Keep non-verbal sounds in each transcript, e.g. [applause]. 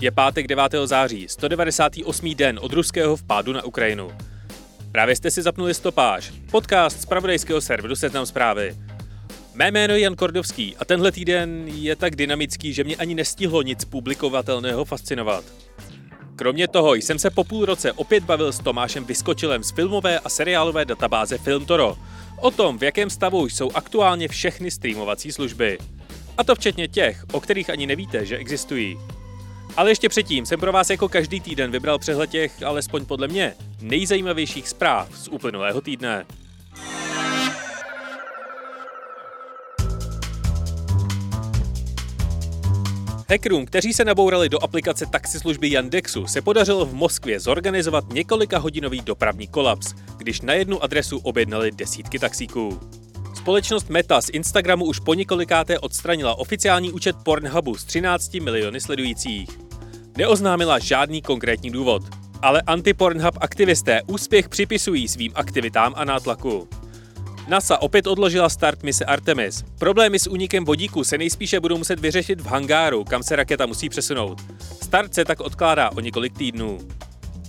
Je pátek 9. září, 198. den od ruského vpádu na Ukrajinu. Právě jste si zapnuli stopáž, podcast z pravodejského serveru Seznam zprávy. Mé jméno je Jan Kordovský a tenhle týden je tak dynamický, že mě ani nestihlo nic publikovatelného fascinovat. Kromě toho jsem se po půl roce opět bavil s Tomášem Vyskočilem z filmové a seriálové databáze Filmtoro o tom, v jakém stavu jsou aktuálně všechny streamovací služby. A to včetně těch, o kterých ani nevíte, že existují. Ale ještě předtím jsem pro vás jako každý týden vybral přehled těch, alespoň podle mě, nejzajímavějších zpráv z uplynulého týdne. Hackerům, kteří se nabourali do aplikace taxislužby Yandexu, se podařilo v Moskvě zorganizovat několika hodinový dopravní kolaps, když na jednu adresu objednali desítky taxíků. Společnost Meta z Instagramu už po několikáté odstranila oficiální účet Pornhubu s 13 miliony sledujících. Neoznámila žádný konkrétní důvod, ale anti-Pornhub aktivisté úspěch připisují svým aktivitám a nátlaku. NASA opět odložila start mise Artemis. Problémy s únikem vodíku se nejspíše budou muset vyřešit v hangáru, kam se raketa musí přesunout. Start se tak odkládá o několik týdnů.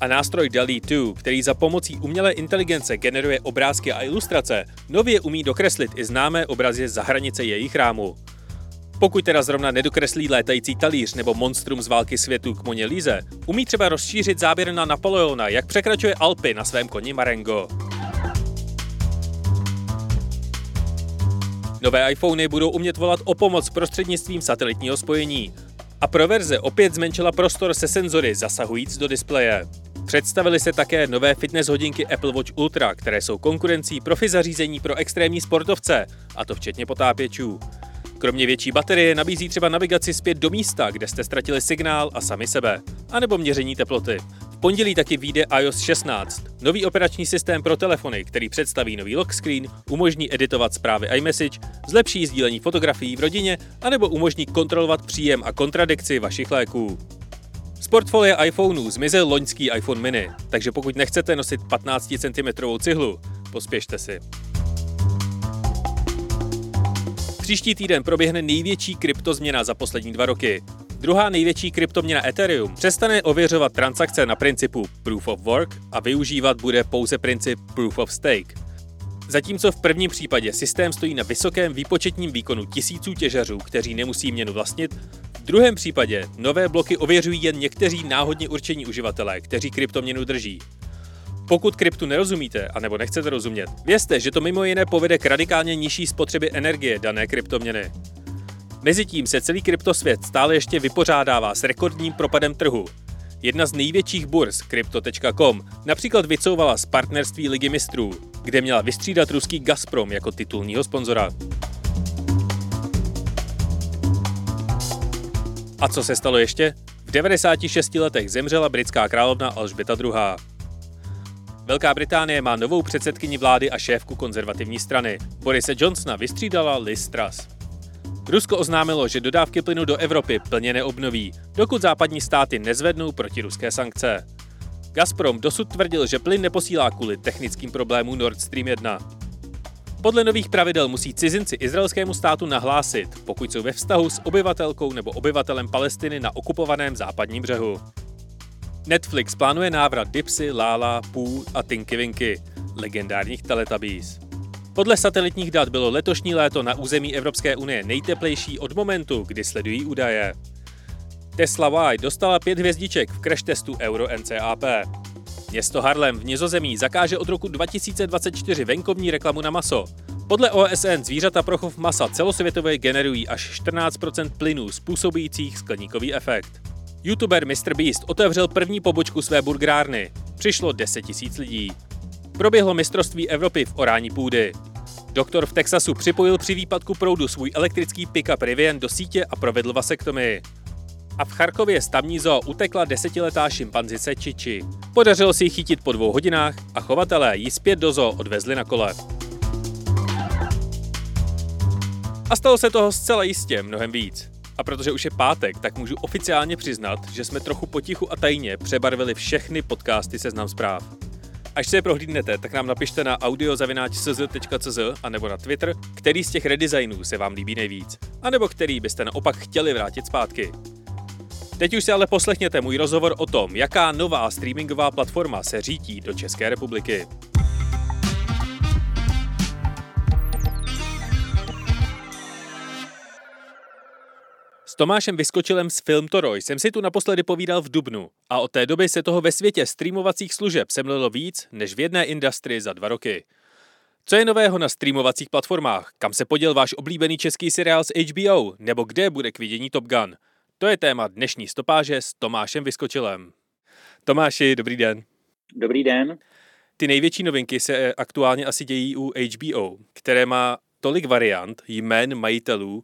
A nástroj DALI 2, který za pomocí umělé inteligence generuje obrázky a ilustrace, nově umí dokreslit i známé obrazy za hranice jejich rámu. Pokud teda zrovna nedokreslí létající talíř nebo monstrum z války světu k Moně Líze, umí třeba rozšířit záběr na Napoleona, jak překračuje Alpy na svém koni Marengo. Nové iPhony budou umět volat o pomoc prostřednictvím satelitního spojení. A pro verze opět zmenšila prostor se senzory zasahujíc do displeje. Představily se také nové fitness hodinky Apple Watch Ultra, které jsou konkurencí profi zařízení pro extrémní sportovce, a to včetně potápěčů. Kromě větší baterie nabízí třeba navigaci zpět do místa, kde jste ztratili signál a sami sebe, anebo měření teploty. V pondělí taky vyjde iOS 16, nový operační systém pro telefony, který představí nový lock screen, umožní editovat zprávy iMessage, zlepší sdílení fotografií v rodině, anebo umožní kontrolovat příjem a kontradikci vašich léků. Portfolia iPhoneů zmizel loňský iPhone mini, takže pokud nechcete nosit 15 cm cihlu, pospěšte si. Příští týden proběhne největší kryptozměna za poslední dva roky. Druhá největší kryptoměna Ethereum přestane ověřovat transakce na principu Proof of Work a využívat bude pouze princip Proof of Stake. Zatímco v prvním případě systém stojí na vysokém výpočetním výkonu tisíců těžařů, kteří nemusí měnu vlastnit, druhém případě nové bloky ověřují jen někteří náhodně určení uživatelé, kteří kryptoměnu drží. Pokud kryptu nerozumíte, anebo nechcete rozumět, vězte, že to mimo jiné povede k radikálně nižší spotřebě energie dané kryptoměny. Mezitím se celý kryptosvět stále ještě vypořádává s rekordním propadem trhu. Jedna z největších burz, Crypto.com, například vycouvala z partnerství Ligy mistrů, kde měla vystřídat ruský Gazprom jako titulního sponzora. A co se stalo ještě? V 96 letech zemřela britská královna Alžběta II. Velká Británie má novou předsedkyni vlády a šéfku konzervativní strany. Borise Johnsona vystřídala Liz Truss. Rusko oznámilo, že dodávky plynu do Evropy plně neobnoví, dokud západní státy nezvednou protiruské sankce. Gazprom dosud tvrdil, že plyn neposílá kvůli technickým problémům Nord Stream 1. Podle nových pravidel musí cizinci izraelskému státu nahlásit, pokud jsou ve vztahu s obyvatelkou nebo obyvatelem Palestiny na okupovaném západním břehu. Netflix plánuje návrat Dipsy, Lala, Pooh a Tinky Winky, legendárních Teletubbies. Podle satelitních dat bylo letošní léto na území Evropské unie nejteplejší od momentu, kdy sledují údaje. Tesla Y dostala pět hvězdiček v crash testu Euro NCAP. Město Harlem v Nizozemí zakáže od roku 2024 venkovní reklamu na maso. Podle OSN zvířata pro chov masa celosvětově generují až 14% plynů způsobujících skleníkový efekt. YouTuber MrBeast otevřel první pobočku své burgerárny. Přišlo 10 000 lidí. Proběhlo mistrovství Evropy v orání půdy. Doktor v Texasu připojil při výpadku proudu svůj elektrický pick-up Rivian do sítě a provedl vasektomii. A v Charkově z tamní zoo utekla desetiletá šimpanzice Čiči. Podařilo si ji chytit po dvou hodinách a chovatelé ji zpět do zoo odvezli na kole. A stalo se toho zcela jistě mnohem víc. A protože už je pátek, tak můžu oficiálně přiznat, že jsme trochu potichu a tajně přebarvili všechny podcasty Seznam zpráv. Až se je prohlídnete, tak nám napište na audiozavináč.cz a nebo na Twitter, který z těch redesignů se vám líbí nejvíc, a nebo který byste naopak chtěli vrátit zpátky. Teď už si ale poslechněte můj rozhovor o tom, jaká nová streamingová platforma se řítí do České republiky. S Tomášem Vyskočilem z Film Toroj jsem si tu naposledy povídal v Dubnu a od té doby se toho ve světě streamovacích služeb semlilo víc než v jedné industrii za dva roky. Co je nového na streamovacích platformách? Kam se poděl váš oblíbený český seriál z HBO? Nebo kde bude k vidění Top Gun? To je téma dnešní stopáže s Tomášem Vyskočilem. Tomáši, dobrý den. Dobrý den. Ty největší novinky se aktuálně asi dějí u HBO, které má tolik variant, jmén majitelů,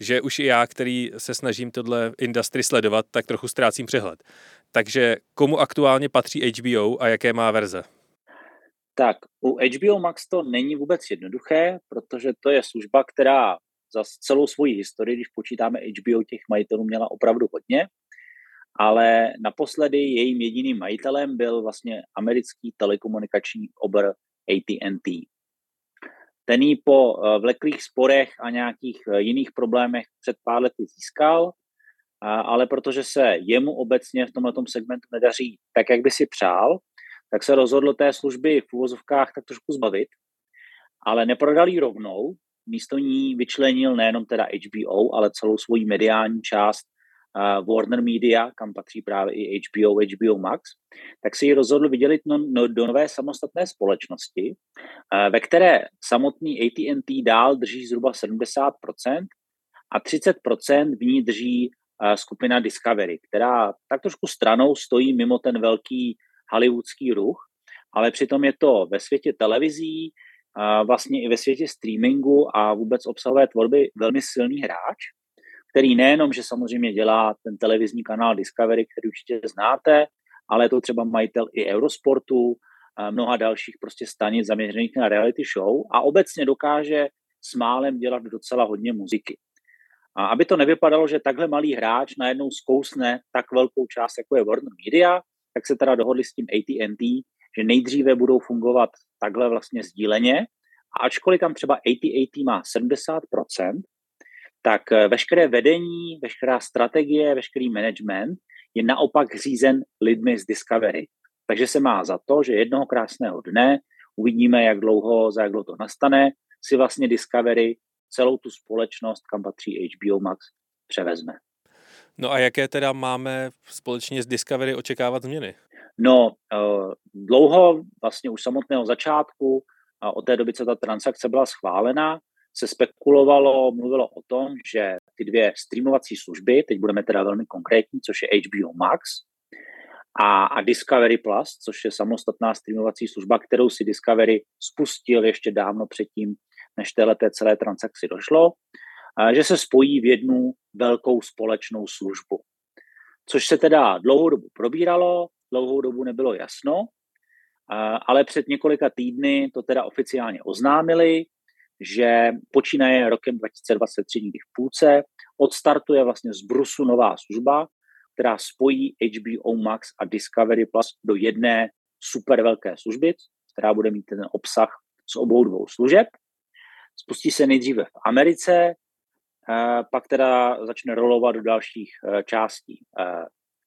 že už i já, který se snažím tohle industry sledovat, tak trochu ztrácím přehled. Takže komu aktuálně patří HBO a jaké má verze? Tak, u HBO Max to není vůbec jednoduché, protože to je služba, která za celou svoji historii, když počítáme HBO, těch majitelů měla opravdu hodně, ale naposledy jejím jediným majitelem byl vlastně americký telekomunikační obr AT&T. Ten ji po eh, vleklých sporech a nějakých eh, jiných problémech před pár lety získal, ale protože se jemu obecně v tomto segmentu nedaří tak, jak by si přál, tak se rozhodl té služby v úvozovkách tak trošku zbavit, ale neprodal ji rovnou, místo ní vyčlenil nejenom teda HBO, ale celou svoji mediální část uh, Warner Media, kam patří právě i HBO, HBO Max, tak si ji rozhodl vydělit no, no, do nové samostatné společnosti, uh, ve které samotný AT&T dál drží zhruba 70% a 30% v ní drží uh, skupina Discovery, která tak trošku stranou stojí mimo ten velký hollywoodský ruch, ale přitom je to ve světě televizí, vlastně i ve světě streamingu a vůbec obsahové tvorby velmi silný hráč, který nejenom, že samozřejmě dělá ten televizní kanál Discovery, který určitě znáte, ale je to třeba majitel i Eurosportu, mnoha dalších prostě stanic zaměřených na reality show a obecně dokáže s málem dělat docela hodně muziky. A aby to nevypadalo, že takhle malý hráč najednou zkousne tak velkou část, jako je Warner Media, tak se teda dohodli s tím AT&T, že nejdříve budou fungovat takhle vlastně sdíleně a ačkoliv tam třeba AT&T má 70%, tak eh, veškeré vedení, veškerá strategie, veškerý management je naopak řízen lidmi z Discovery. Takže se má za to, že jednoho krásného dne uvidíme, jak dlouho, za jak dlouho to nastane, si vlastně Discovery celou tu společnost, kam patří HBO Max, převezme. No a jaké teda máme společně s Discovery očekávat změny? No, uh, dlouho, vlastně už samotného začátku, a od té doby, co ta transakce byla schválena, se spekulovalo, mluvilo o tom, že ty dvě streamovací služby, teď budeme teda velmi konkrétní, což je HBO Max a, a Discovery Plus, což je samostatná streamovací služba, kterou si Discovery spustil ještě dávno předtím, než téhleté celé transakci došlo, a že se spojí v jednu velkou společnou službu. Což se teda dlouhou dobu probíralo, dlouhou dobu nebylo jasno, ale před několika týdny to teda oficiálně oznámili, že počínaje rokem 2023 někdy v půlce, odstartuje vlastně z Brusu nová služba, která spojí HBO Max a Discovery Plus do jedné super velké služby, která bude mít ten obsah z obou dvou služeb. Spustí se nejdříve v Americe, pak teda začne rolovat do dalších e, částí e,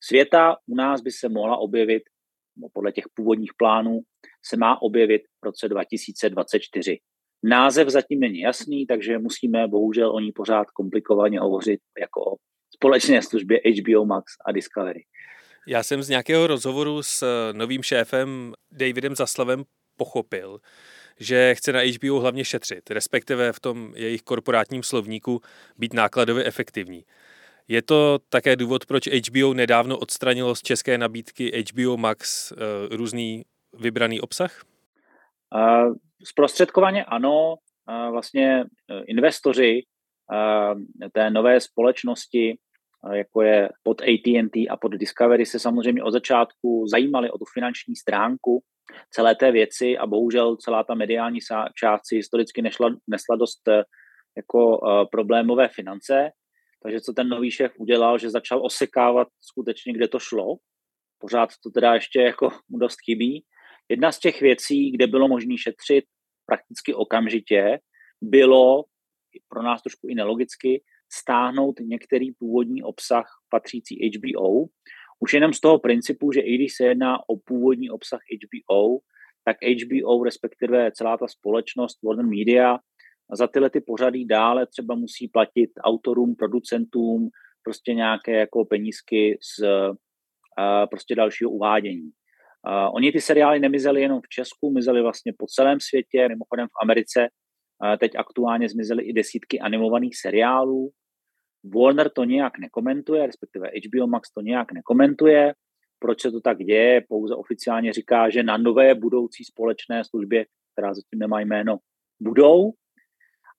světa. U nás by se mohla objevit, podle těch původních plánů, se má objevit v roce 2024. Název zatím není jasný, takže musíme bohužel o ní pořád komplikovaně hovořit jako o společné službě HBO Max a Discovery. Já jsem z nějakého rozhovoru s novým šéfem Davidem Zaslavem pochopil, že chce na HBO hlavně šetřit, respektive v tom jejich korporátním slovníku být nákladově efektivní. Je to také důvod, proč HBO nedávno odstranilo z české nabídky HBO Max uh, různý vybraný obsah? Uh, zprostředkovaně ano. Uh, vlastně investoři té nové společnosti jako je pod AT&T a pod Discovery, se samozřejmě od začátku zajímali o tu finanční stránku celé té věci a bohužel celá ta mediální část si historicky nešla, nesla dost eh, jako problémové finance, takže co ten nový šéf udělal, že začal osekávat skutečně, kde to šlo. Pořád to teda ještě jako mu dost chybí. Jedna z těch věcí, kde bylo možné šetřit prakticky okamžitě, bylo pro nás trošku i nelogicky stáhnout některý původní obsah patřící HBO. Už jenom z toho principu, že i když se jedná o původní obsah HBO, tak HBO, respektive celá ta společnost Warner Media, za tyhle ty pořady dále třeba musí platit autorům, producentům prostě nějaké jako penízky z prostě dalšího uvádění. Uh, oni ty seriály nemizely jenom v Česku, mizely vlastně po celém světě, mimochodem v Americe teď aktuálně zmizely i desítky animovaných seriálů. Warner to nějak nekomentuje, respektive HBO Max to nějak nekomentuje. Proč se to tak děje? Pouze oficiálně říká, že na nové budoucí společné službě, která zatím nemá jméno, budou.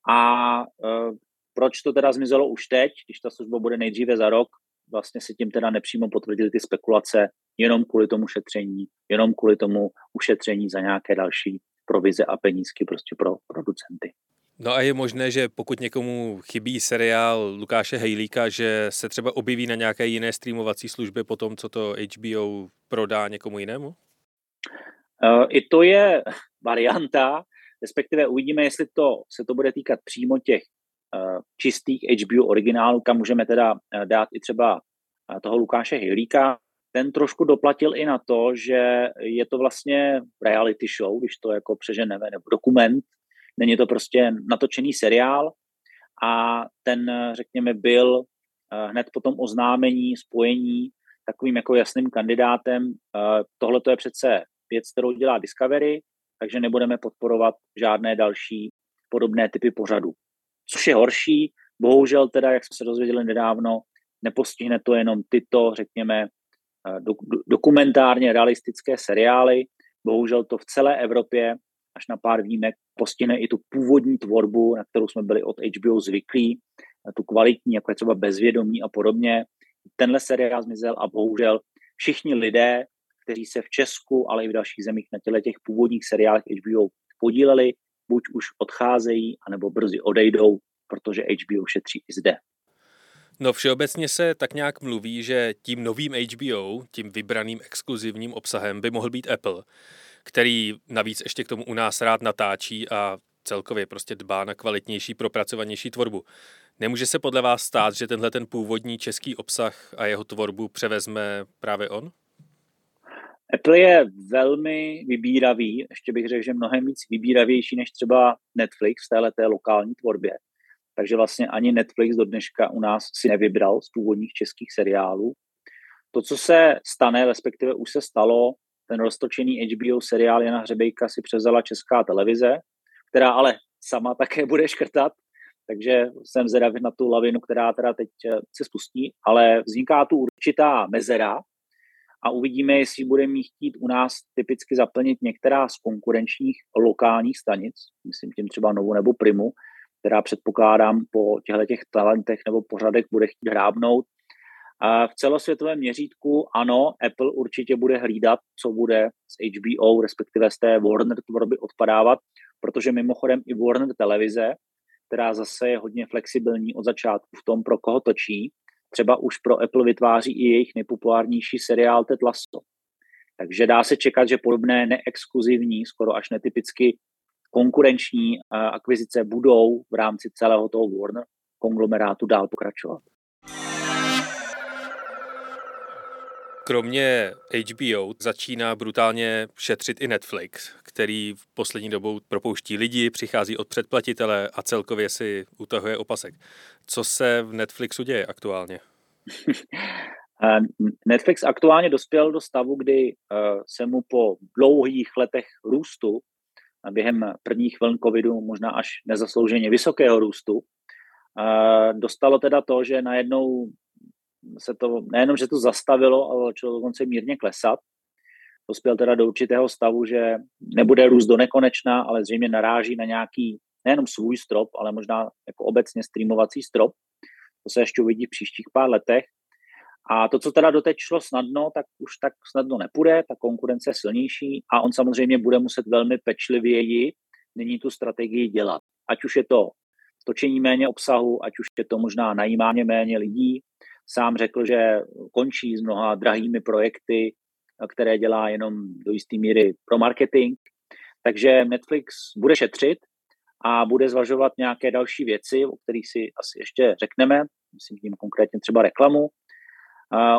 A uh, proč to teda zmizelo už teď, když ta služba bude nejdříve za rok, vlastně se tím teda nepřímo potvrdily ty spekulace jenom kvůli tomu šetření, jenom kvůli tomu ušetření za nějaké další provize a penízky prostě pro producenty. No a je možné, že pokud někomu chybí seriál Lukáše Hejlíka, že se třeba objeví na nějaké jiné streamovací službě po tom, co to HBO prodá někomu jinému? Uh, I to je varianta, respektive uvidíme, jestli to se to bude týkat přímo těch uh, čistých HBO originálů, kam můžeme teda uh, dát i třeba uh, toho Lukáše Hejlíka. Ten trošku doplatil i na to, že je to vlastně reality show, když to jako přeženeme, nebo dokument, Není to prostě natočený seriál a ten, řekněme, byl hned po tom oznámení, spojení takovým jako jasným kandidátem. Tohle to je přece věc, kterou dělá Discovery, takže nebudeme podporovat žádné další podobné typy pořadu. Což je horší, bohužel teda, jak jsme se dozvěděli nedávno, nepostihne to jenom tyto, řekněme, eh, dokumentárně realistické seriály. Bohužel to v celé Evropě až na pár výjimek postihne i tu původní tvorbu, na kterou jsme byli od HBO zvyklí, tu kvalitní, jako je třeba bezvědomí a podobně. Tenhle seriál zmizel a bohužel všichni lidé, kteří se v Česku, ale i v dalších zemích na těle těch původních seriálech HBO podíleli, buď už odcházejí, anebo brzy odejdou, protože HBO šetří i zde. No všeobecně se tak nějak mluví, že tím novým HBO, tím vybraným exkluzivním obsahem by mohl být Apple který navíc ještě k tomu u nás rád natáčí a celkově prostě dbá na kvalitnější, propracovanější tvorbu. Nemůže se podle vás stát, že tenhle ten původní český obsah a jeho tvorbu převezme právě on? Apple je velmi vybíravý, ještě bych řekl, že mnohem víc vybíravější než třeba Netflix v této lokální tvorbě. Takže vlastně ani Netflix do dneška u nás si nevybral z původních českých seriálů. To, co se stane, respektive už se stalo, ten roztočený HBO seriál Jana Hřebejka si převzala česká televize, která ale sama také bude škrtat, takže jsem zvědavý na tu lavinu, která teda teď se spustí, ale vzniká tu určitá mezera a uvidíme, jestli bude mít chtít u nás typicky zaplnit některá z konkurenčních lokálních stanic, myslím tím třeba Novu nebo Primu, která předpokládám po těchto těch talentech nebo pořadech bude chtít hrábnout. A v celosvětovém měřítku ano, Apple určitě bude hlídat, co bude z HBO, respektive z té Warner tvorby odpadávat, protože mimochodem i Warner televize, která zase je hodně flexibilní od začátku v tom, pro koho točí, třeba už pro Apple vytváří i jejich nejpopulárnější seriál Ted Lasso. Takže dá se čekat, že podobné neexkluzivní, skoro až netypicky konkurenční akvizice budou v rámci celého toho Warner konglomerátu dál pokračovat. Kromě HBO začíná brutálně šetřit i Netflix, který v poslední dobou propouští lidi, přichází od předplatitele a celkově si utahuje opasek. Co se v Netflixu děje aktuálně? [laughs] Eh, Netflix aktuálně dospěl do stavu, kdy eh, se mu po dlouhých letech růstu, během prvních vln covidu možná až nezaslouženě vysokého růstu, eh, dostalo teda to, že najednou se to nejenom, že to zastavilo, ale začalo dokonce mírně klesat. Dospěl teda do určitého stavu, že nebude růst do nekonečna, ale zřejmě naráží na nějaký nejenom svůj strop, ale možná jako obecně streamovací strop, To se ještě uvidí v příštích pár letech. A to, co teda doteď šlo snadno, tak už tak snadno nepůjde, ta konkurence je silnější a on samozřejmě bude muset velmi pečlivěji nyní tu strategii dělat. Ať už je to točení méně obsahu, ať už je to možná najímání méně lidí. Sám řekl, že končí s mnoha drahými projekty, které dělá jenom do jisté míry pro marketing. Takže Netflix bude šetřit a bude zvažovat nějaké další věci, o kterých si asi ještě řekneme, myslím tím konkrétně třeba reklamu.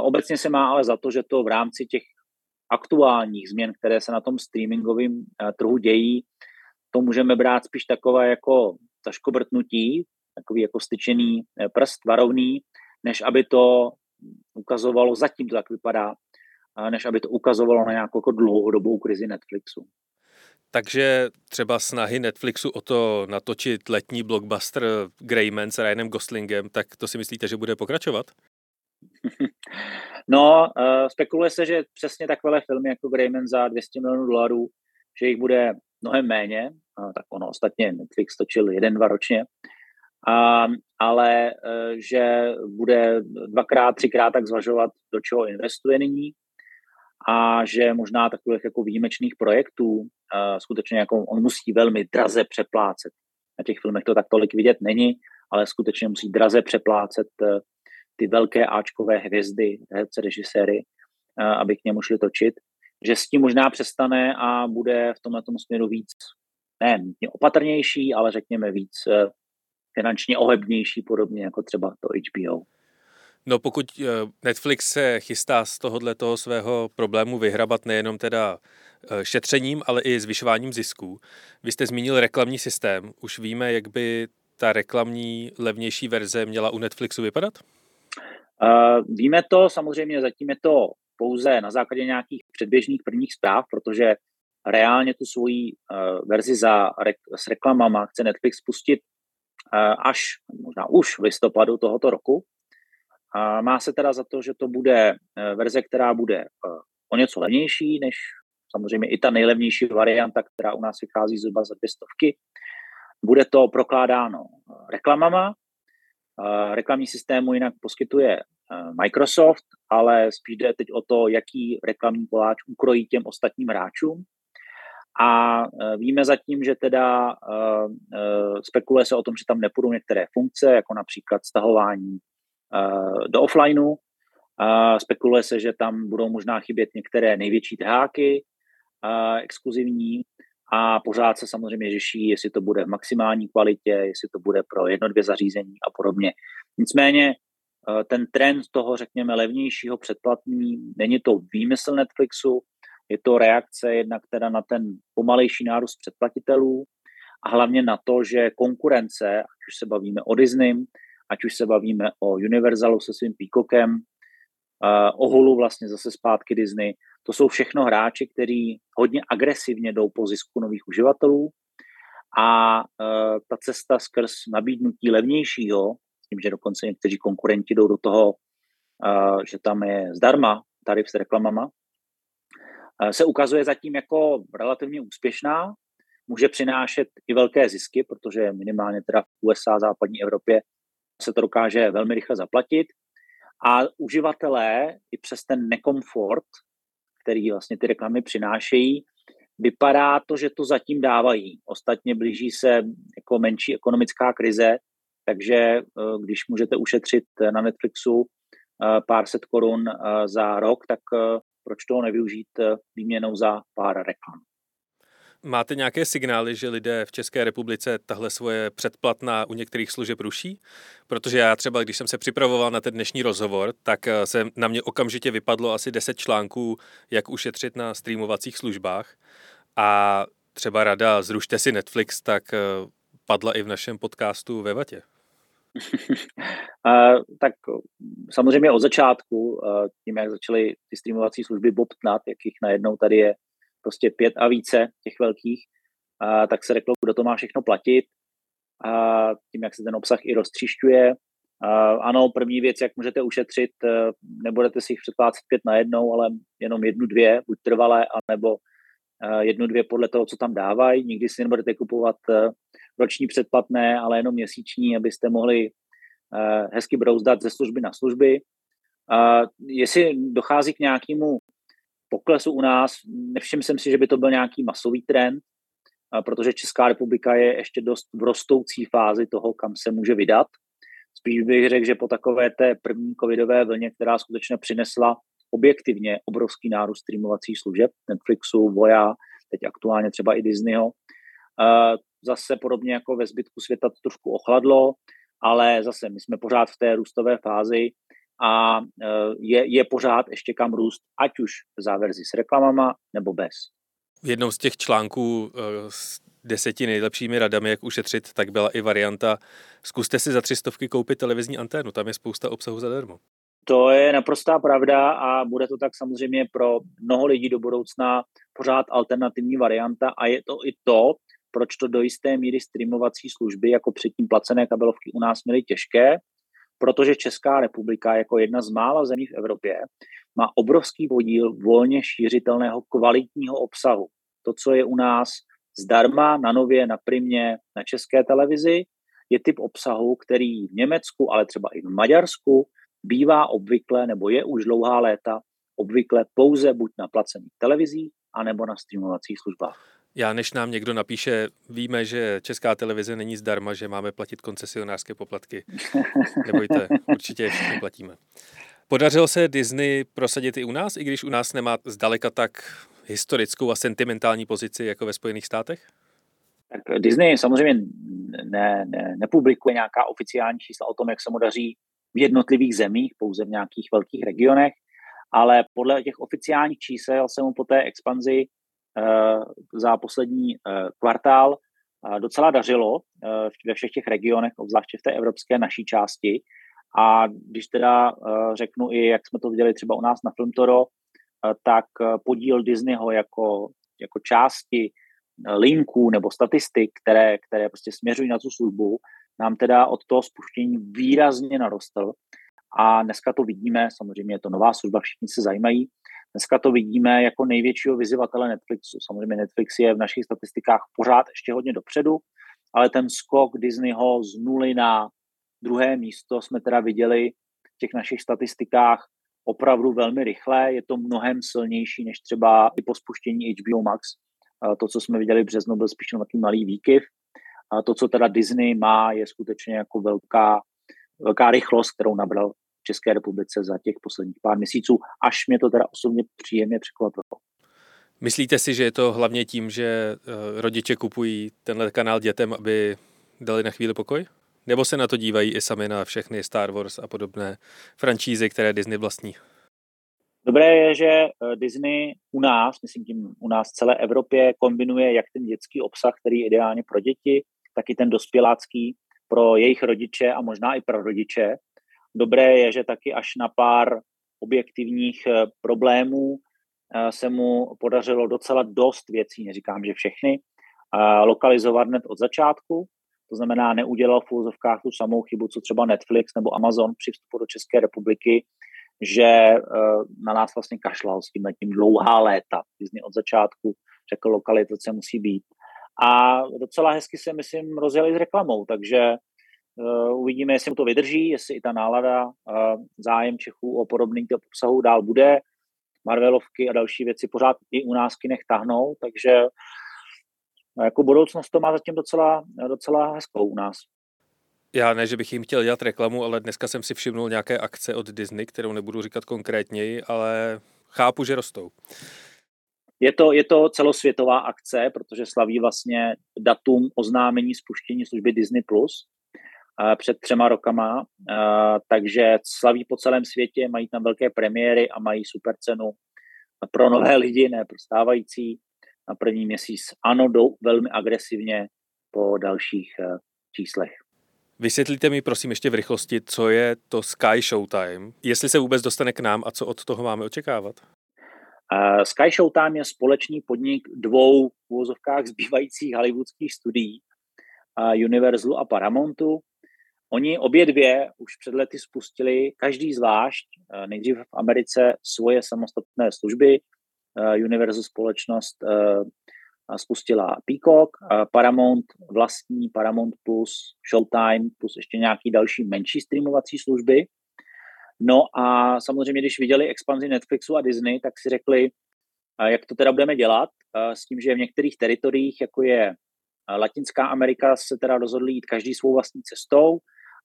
Obecně se má ale za to, že to v rámci těch aktuálních změn, které se na tom streamingovém eh, trhu dějí, to můžeme brát spíš takové jako zaškobrtnutí, takový jako styčený eh, prst varovný, než aby to ukazovalo, zatím to tak vypadá, než aby to ukazovalo na nějakou jako dlouhodobou krizi Netflixu. Takže třeba snahy Netflixu o to natočit letní blockbuster Greyman s Ryanem Goslingem, tak to si myslíte, že bude pokračovat? No, uh, spekuluje se, že přesně takové filmy jako Greyman za 200 milionů dolarů, že jich bude mnohem méně, tak ono ostatně Netflix točil jeden, dva ročně, uh, ale uh, že bude dvakrát, třikrát tak zvažovat, do čeho investuje nyní a že možná takových jako výjimečných projektů uh, skutečně jako on musí velmi draze přeplácet. Na těch filmech to tak tolik vidět není, ale skutečně musí draze přeplácet uh, ty velké Ačkové hvězdy, herce, režiséry, aby k němu šli točit, že s tím možná přestane a bude v tomhle směru víc, ne opatrnější, ale řekněme víc e, finančně ohebnější, podobně jako třeba to HBO. No pokud e, Netflix se chystá z tohohle toho svého problému vyhrabat nejenom teda e, šetřením, ale i zvyšováním zisků. Vy jste zmínil reklamní systém. Už víme, jak by ta reklamní levnější verze měla u Netflixu vypadat? Uh, víme to, samozřejmě zatím je to pouze na základě nějakých předběžných prvních zpráv, protože reálně tu svoji uh, verzi za rek- s reklamama chce Netflix pustit uh, až možná už v listopadu tohoto roku. A má se teda za to, že to bude uh, verze, která bude uh, o něco levnější než samozřejmě i ta nejlevnější varianta, která u nás vychází zhruba za dvě stovky. Bude to prokládáno reklamama, reklamní systému jinak poskytuje eh, Microsoft, ale spíš jde teď o to, jaký reklamní koláč ukrojí těm ostatním hráčům. A eh, víme zatím, že teda eh, spekuluje se o tom, že tam nepůjdou některé funkce, jako například stahování do offlineu. Spekuluje se, že tam budou možná chybět některé největší trháky exkluzivní a pořád se samozřejmě řeší, jestli to bude v maximální kvalitě, jestli to bude pro jedno, dvě zařízení a podobně. Nicméně ten trend toho, řekněme, levnějšího předplatní, není to výmysl Netflixu, je to reakce jednak teda na ten pomalejší nárůst předplatitelů a hlavně na to, že konkurence, ať už se bavíme o Disney, ať už se bavíme o Universalu se svým uh, o Hulu vlastně zase zpátky Disney, to jsou všechno hráči, kteří hodně agresivně jdou po zisku nových uživatelů. A uh, ta cesta skrz nabídnutí levnějšího, s tím, že dokonce někteří konkurenti jdou do toho, že tam je zdarma tarif s reklamama, se ukazuje zatím jako relativně úspěšná, může přinášet i velké zisky, protože minimálně teda v USA, západní Evropě se to dokáže velmi rychle zaplatit. A uživatelé i přes ten nekomfort který vlastně ty reklamy přinášejí. Vypadá to, že to zatím dávají. Ostatně blíží se jako menší ekonomická krize, takže eh, když můžete ušetřit na Netflixu eh, pár set korun eh, za rok, tak proč toho nevyužít výměnou za pár reklam? Máte nějaké signály, že lidé v České republice tahle svoje předplatná u některých služeb ruší? Protože já třeba, když jsem se připravoval na ten dnešní rozhovor, tak eh, se na mě okamžitě vypadlo asi 10 článků, jak ušetřit na streamovacích službách. A třeba rada zrušte si Netflix, tak eh, padla i v našem podcastu ve Vatě. [laughs] uh, tak samozřejmě od začátku, uh, tím, jak začaly ty streamovací služby bobtnat, jak jich najednou tady je prostě pět a více těch velkých, a tak se řeklo, kdo to má všechno platit a tím, jak se ten obsah i roztříšťuje. A ano, první věc, jak můžete ušetřit, e, nebudete si jich předplácet pět na jednou, ale jenom jednu, dvě, buď trvalé, anebo e, jednu, dvě podle toho, co tam dávají. Nikdy si nebudete kupovat e, roční předplatné, ale jenom měsíční, abyste mohli hezky brouzdat ze služby na služby. Jestli dochází k nějakému poklesu u nás, nevšiml jsem si, že by to byl nějaký masový trend, protože Česká republika je ještě dost v rostoucí fázi toho, kam se může vydat. Spíš bych řekl, že po takové té první covidové vlně, která skutečně přinesla objektivně obrovský nárůst streamovacích služeb, Netflixu, Voja, teď aktuálně třeba i Disneyho, zase podobně jako ve zbytku světa to trošku ochladlo, ale zase my jsme pořád v té růstové fázi a e, je, je pořád ještě kam růst, ať už v záverzi s reklamama nebo bez. V jednom z těch článků e, s deseti nejlepšími radami, jak ušetřit, tak byla i varianta zkuste si za třistovky koupit televizní anténu, tam je spousta obsahu zadarmo. To je naprostá pravda a bude to tak samozřejmě pro mnoho lidí do budoucna pořád alternativní varianta a je to i to, proč to do jisté míry streamovací služby jako předtím placené kabelovky u nás měly těžké, protože Česká republika jako jedna z mála zemí v Evropě má obrovský podíl volně šířitelného kvalitního obsahu. To, co je u nás zdarma, na nově, na primě, na české televizi, je typ obsahu, který v Německu, ale třeba i v Maďarsku bývá obvykle, nebo je už dlouhá léta, obvykle pouze buď na placených televizích, anebo na streamovacích službách. Já než nám někdo napíše, víme, že česká televize není zdarma, že máme platit koncesionářské poplatky. [laughs] Nebojte, určitě je všichni platíme. Podařilo se Disney prosadit i u nás, i když u nás nemá zdaleka tak historickou a sentimentální pozici jako ve Spojených státech? Tak Disney samozřejmě ne, ne, nepublikuje nějaká oficiální čísla o tom, jak se mu daří v jednotlivých zemích, pouze v nějakých velkých regionech, ale podle těch oficiálních čísel se mu po té expanzi za poslední eh, kvartál eh, docela dařilo ve všech těch regionech, obzvláště v té evropské naší části. A když teda řeknu i, jak jsme to viděli třeba u nás na Filmtoro, tak podíl Disneyho jako, jako části linků nebo statistik, které, které prostě směřují na tu službu, nám teda od toho spuštění výrazně narostl. A dneska to vidíme, samozřejmě je to nová služba, všichni se zajímají, Dneska to vidíme jako největšího vyzývatele Netflixu. Samozřejmě Netflix je v našich statistikách pořád ještě hodně dopředu, ale ten skok Disneyho z nuly na druhé místo jsme teda viděli v těch našich statistikách opravdu velmi rychle. Je to mnohem silnější než třeba i po spuštění HBO Max. To, co jsme viděli v březnu, byl spíš takový malý výkyv. A to, co teda Disney má, je skutečně jako velká, velká rychlost, kterou nabral České republice za těch posledních pár měsíců, až mě to teda osobně příjemně překvapilo. Myslíte si, že je to hlavně tím, že eh, rodiče kupují tenhle kanál dětem, aby dali na chvíli pokoj? Nebo se na to dívají i sami na všechny Star Wars a podobné franšízy, které Disney vlastní? Dobré je, že eh, Disney u nás, myslím tím u nás v celé Evropě, kombinuje jak ten dětský obsah, který je ideálně pro děti, tak i ten dospělácký pro jejich rodiče a možná i pro rodiče. Dobré je, že taky až na pár objektivních eh, problémů eh, se mu podařilo docela dost věcí, neříkám, že všechny, lokalizovat hned od začátku. To znamená, neudělal v úzovkách tu samou chybu, co třeba Netflix nebo Amazon při vstupu do České republiky, že eh, na nás vlastně kašlal s tím tím dlouhá léta. Disney od začátku řekl, lokalizace musí být. A docela hezky se, myslím, rozjeli s reklamou, takže uvidíme, jestli mu to vydrží, jestli i ta nálada, uh, zájem Čechů o podobný typ obsahu dál bude. Marvelovky a další věci pořád i u nás kinech tahnou, takže no, jako budoucnost to má zatím docela, docela hezkou u nás. Já ne, že bych jim chtěl dělat reklamu, ale dneska jsem si všimnul nějaké akce od Disney, kterou nebudu říkat konkrétněji, ale chápu, že rostou. Je to, je to celosvětová akce, protože slaví vlastně datum oznámení spuštění služby Disney+. Plus před třema rokama, takže slaví po celém světě, mají tam velké premiéry a mají super cenu pro nové lidi, ne pro stávající. Na první měsíc ano, jdou velmi agresivně po dalších e, číslech. Vysvětlíte mi prosím ještě v rychlosti, co je to Sky Showtime, jestli se vůbec dostane k nám a co od toho máme očekávat? Uh, Sky Showtime je společný podnik dvou v úvozovkách [laughs] zbývajících hollywoodských studií, uh, Universalu a Paramountu. Oni obě dvě už před lety spustili, každý zvlášť, eh, nejdřív v Americe svoje samostatné služby, eh, Universal společnost eh, spustila Peacock, Paramount vlastní, Paramount Plus, Showtime, plus ještě nějaký další menší streamovací služby. No a samozřejmě, když viděli expanzi Netflixu a Disney, tak si řekli, jak to teda budeme dělat, s tím, že v některých teritoriích, jako je Latinská Amerika, se teda rozhodli jít každý svou vlastní cestou,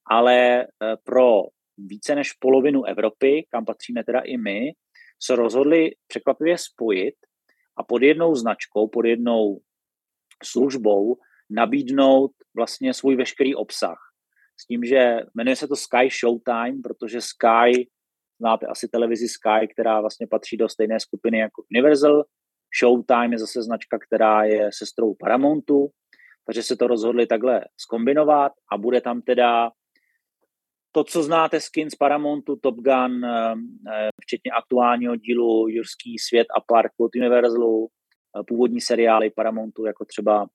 ale e, pro více než polovinu Evropy, kam patříme teda i my, se rozhodli překvapivě spojit a pod jednou značkou, pod jednou službou nabídnout vlastně svůj veškerý obsah. S tím, že jmenuje se to Sky Showtime, protože Sky, znáte asi televizi Sky, která vlastně patří do stejné skupiny jako Universal. Showtime je zase značka, která je sestrou Paramountu, takže se to rozhodli takhle skombinovat a bude tam teda to, co znáte skin z Paramountu, Top Gun, eh, eh, včetně aktuálního dílu Jurský svět a park od Universalu, eh, původní seriály Paramountu, jako třeba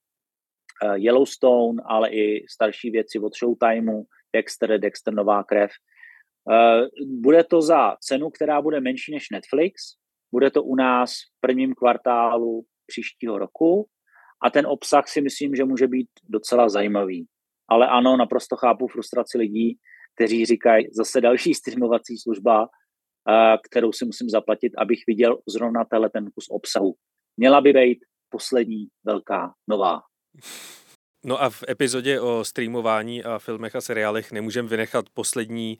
Yellowstone, ale i starší věci od Showtimeu, Dexter, Dexter Nová krev. Bude to za cenu, která bude menší než Netflix. Bude to u nás v prvním kvartálu příštího roku a ten obsah si myslím, že může být docela zajímavý. Ale ano, naprosto chápu frustraci lidí, kteří říkají zase další streamovací služba, kterou si musím zaplatit, abych viděl zrovna tenhle ten kus obsahu. Měla by být poslední velká nová. No a v epizodě o streamování a filmech a seriálech nemůžeme vynechat poslední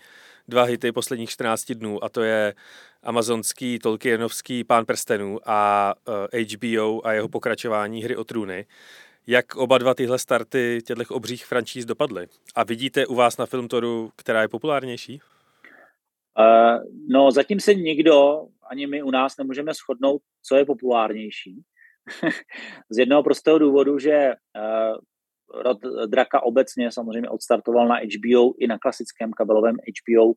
dva hity posledních 14 dnů a to je amazonský Tolkienovský Pán prstenů a HBO eh, a jeho pokračování Hry o trůny. Jak oba dva tyhle starty těchto obřích franšíz dopadly? A vidíte u vás na Filmtoru, která je populárnější? Uh, no, zatím se nikdo, ani my u nás nemůžeme shodnout, co je populárnější. [laughs] Z jednoho prostého důvodu, že uh, rod Draka obecně samozřejmě odstartoval na HBO i na klasickém kabelovém HBO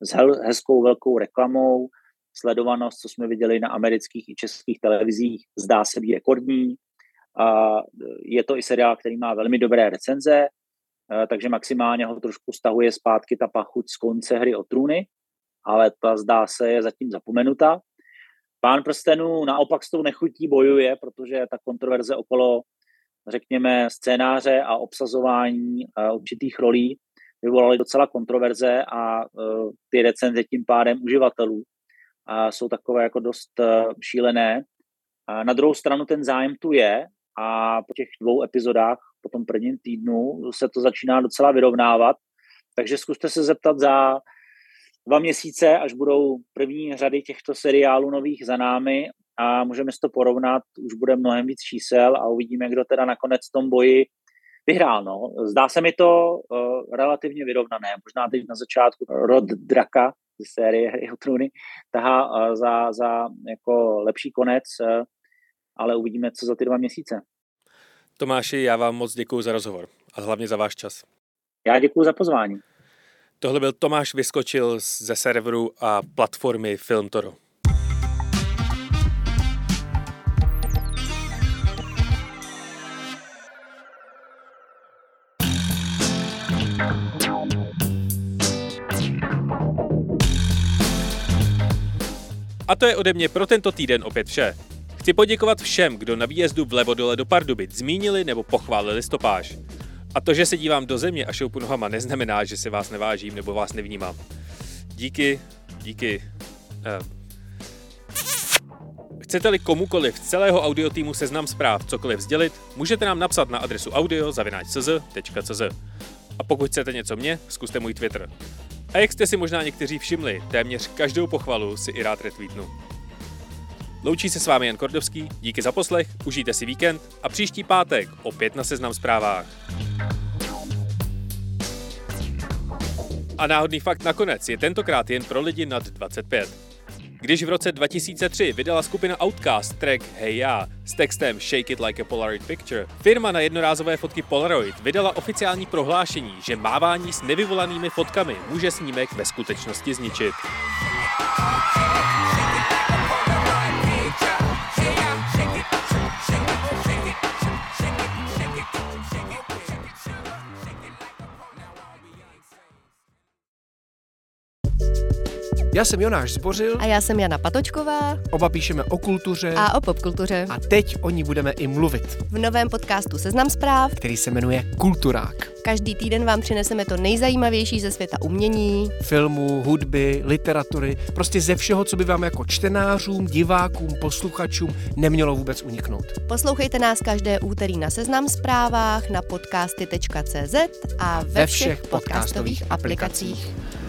s hezkou velkou reklamou. Sledovanost, co jsme viděli na amerických i českých televizích, zdá se být rekordní. A je to i seriál, který má velmi dobré recenze, takže maximálně ho trošku stahuje zpátky ta pachuť z konce hry o trůny, ale ta zdá se je zatím zapomenuta. Pán prstenů naopak s tou nechutí bojuje, protože ta kontroverze okolo, řekněme, scénáře a obsazování určitých rolí vyvolaly docela kontroverze a ty recenze tím pádem uživatelů jsou takové jako dost šílené. Na druhou stranu ten zájem tu je a po těch dvou epizodách, po tom prvním týdnu, se to začíná docela vyrovnávat. Takže zkuste se zeptat za dva měsíce, až budou první řady těchto seriálů nových za námi a můžeme si to porovnat, už bude mnohem víc čísel a uvidíme, kdo teda nakonec v tom boji vyhrál. No. Zdá se mi to uh, relativně vyrovnané. Možná teď na začátku rod draka z série Hry o trůny tahá uh, za, za jako lepší konec, uh, ale uvidíme, co za ty dva měsíce. Tomáši, já vám moc děkuji za rozhovor a hlavně za váš čas. Já děkuji za pozvání. Tohle byl Tomáš Vyskočil ze serveru a platformy Filmtoro. A to je ode mě pro tento týden opět vše. Chci poděkovat všem, kdo na výjezdu vlevo dole do Pardubic zmínili nebo pochválili stopáž. A to, že se dívám do země a šoupu nohama, neznamená, že se vás nevážím nebo vás nevnímám. Díky, díky. Uh. Chcete-li komukoliv z celého audio týmu seznam zpráv cokoliv sdělit, můžete nám napsat na adresu audio.cz.cz. A pokud chcete něco mě, zkuste můj Twitter. A jak jste si možná někteří všimli, téměř každou pochvalu si i rád retweetnu. Loučí se s vámi Jan Kordovský, díky za poslech, užijte si víkend a příští pátek opět na Seznam zprávách. A náhodný fakt nakonec je tentokrát jen pro lidi nad 25. Když v roce 2003 vydala skupina Outcast track Hey Ya s textem Shake It Like a Polaroid Picture, firma na jednorázové fotky Polaroid vydala oficiální prohlášení, že mávání s nevyvolanými fotkami může snímek ve skutečnosti zničit. Já jsem Jonáš Zbořil. A já jsem Jana Patočková. Oba píšeme o kultuře. A o popkultuře. A teď o ní budeme i mluvit. V novém podcastu Seznam zpráv, který se jmenuje Kulturák. Každý týden vám přineseme to nejzajímavější ze světa umění, filmu, hudby, literatury, prostě ze všeho, co by vám jako čtenářům, divákům, posluchačům nemělo vůbec uniknout. Poslouchejte nás každé úterý na Seznam zprávách, na podcasty.cz a ve, ve všech, všech podcastových aplikacích. aplikacích.